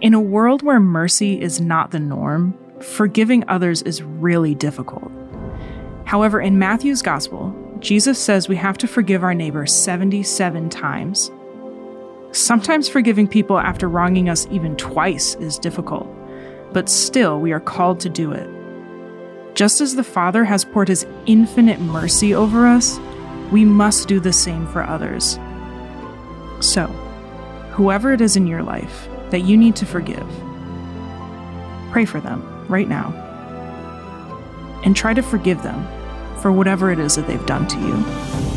In a world where mercy is not the norm, forgiving others is really difficult. However, in Matthew's Gospel, Jesus says we have to forgive our neighbor 77 times. Sometimes forgiving people after wronging us even twice is difficult, but still we are called to do it. Just as the Father has poured his infinite mercy over us, we must do the same for others. So, whoever it is in your life that you need to forgive, pray for them right now. And try to forgive them for whatever it is that they've done to you.